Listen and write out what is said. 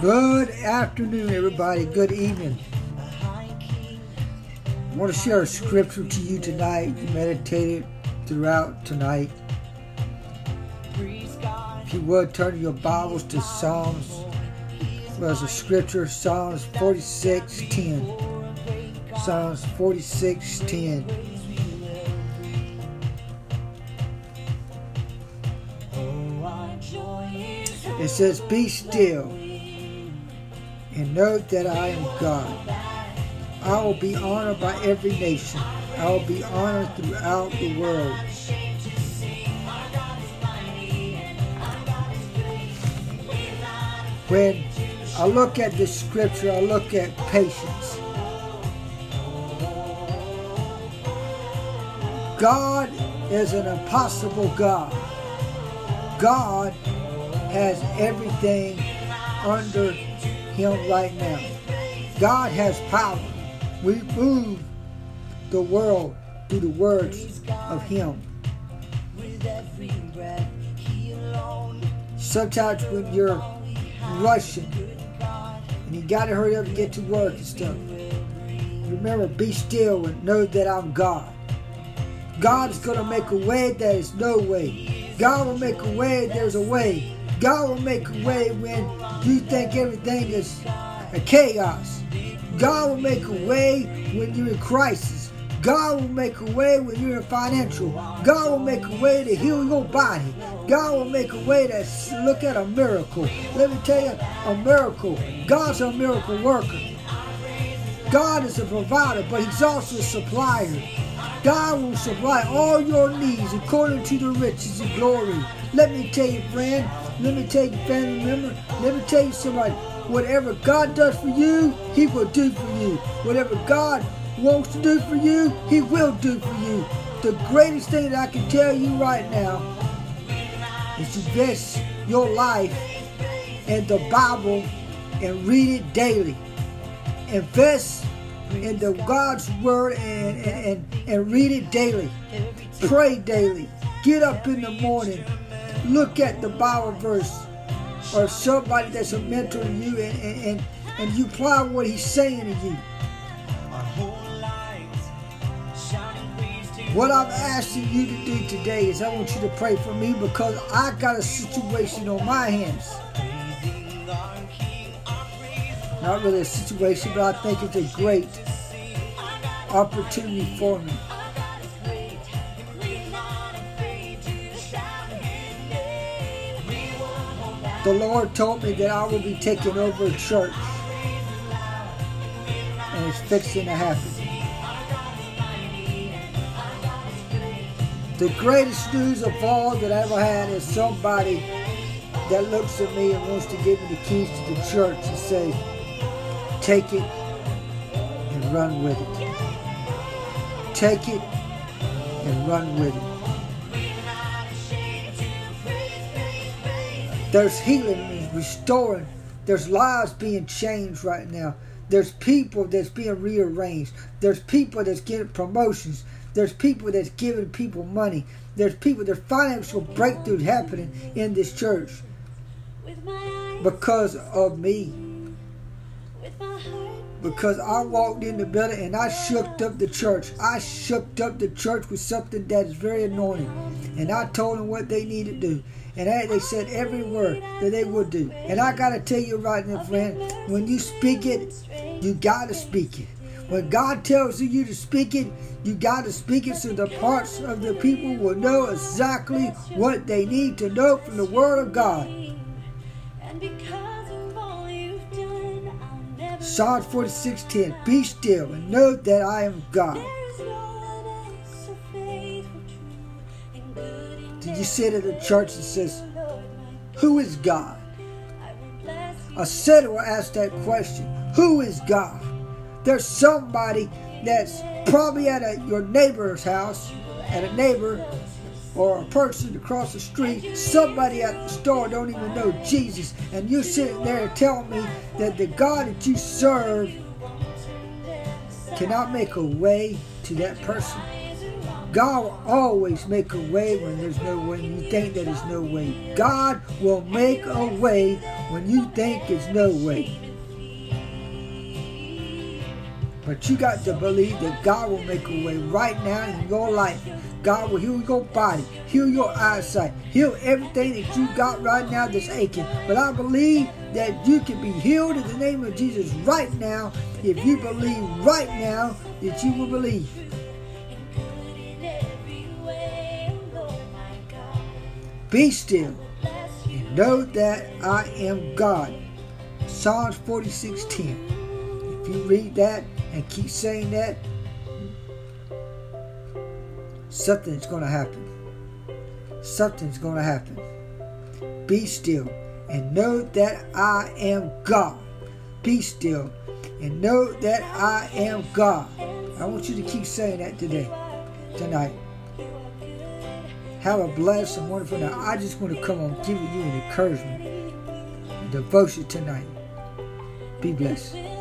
Good afternoon, everybody. Good evening. I want to share a scripture to you tonight. You meditated throughout tonight. If you would, turn your Bibles to Psalms. There's a scripture, Psalms 46 10. Psalms 46 10. It says, Be still and know that I am God. I will be honored by every nation. I will be honored throughout the world. When I look at this scripture, I look at patience. God is an impossible God. God has everything under him right now. God has power. We move the world through the words of Him. Sometimes when you're rushing and you gotta hurry up and get to work and stuff, remember, be still and know that I'm God. God is gonna make a way that is no way. God will make a way there's a way. God will make a way when you think everything is a chaos. God will make a way when you're in crisis. God will make a way when you're in financial. God will make a way to heal your body. God will make a way to look at a miracle. Let me tell you, a miracle. God's a miracle worker. God is a provider, but He's also a supplier. God will supply all your needs according to the riches of glory. Let me tell you, friend, let me tell you, family member, let me tell you somebody, whatever God does for you, He will do for you. Whatever God wants to do for you, He will do for you. The greatest thing that I can tell you right now is to invest your life in the Bible and read it daily. Invest in the God's word and, and, and read it daily. Pray daily. Get up in the morning. Look at the Bible verse or somebody that's a mentor to you and, and, and, and you apply what he's saying to you. What I'm asking you to do today is I want you to pray for me because I got a situation on my hands. Not really a situation, but I think it's a great opportunity for me. The Lord told me that I will be taking over a church. And it's fixing to happen. The greatest news of all that I ever had is somebody that looks at me and wants to give me the keys to the church and say, take it and run with it. Take it and run with it. There's healing and restoring. There's lives being changed right now. There's people that's being rearranged. There's people that's getting promotions. There's people that's giving people money. There's people, there's financial breakthroughs happening in this church because of me. Because I walked in the building and I shook up the church. I shook up the church with something that is very anointing. And I told them what they needed to do. And they said every word that they would do. And I got to tell you right now, friend, when you speak it, you got to speak it. When God tells you to speak it, you got to speak it so the parts of the people will know exactly what they need to know from the Word of God. Psalm 46:10 Be still and know that I am God. Did you sit at a church that says, Who is God? A sitter will ask that question Who is God? There's somebody that's probably at a, your neighbor's house, at a neighbor or a person across the street, somebody at the store don't even know Jesus, and you're sitting there telling me that the God that you serve cannot make a way to that person. God will always make a way when there's no way, and you think that there's no way. God will make a way when you think there's no way. But you got to believe that God will make a way right now in your life. God will heal your body, heal your eyesight, heal everything that you got right now that's aching. But I believe that you can be healed in the name of Jesus right now if you believe right now that you will believe. Be still and know that I am God. Psalms 46:10. You read that and keep saying that, something's going to happen. Something's going to happen. Be still and know that I am God. Be still and know that I am God. I want you to keep saying that today, tonight. Have a blessed and wonderful night. I just want to come on giving you an encouragement, a devotion tonight. Be blessed.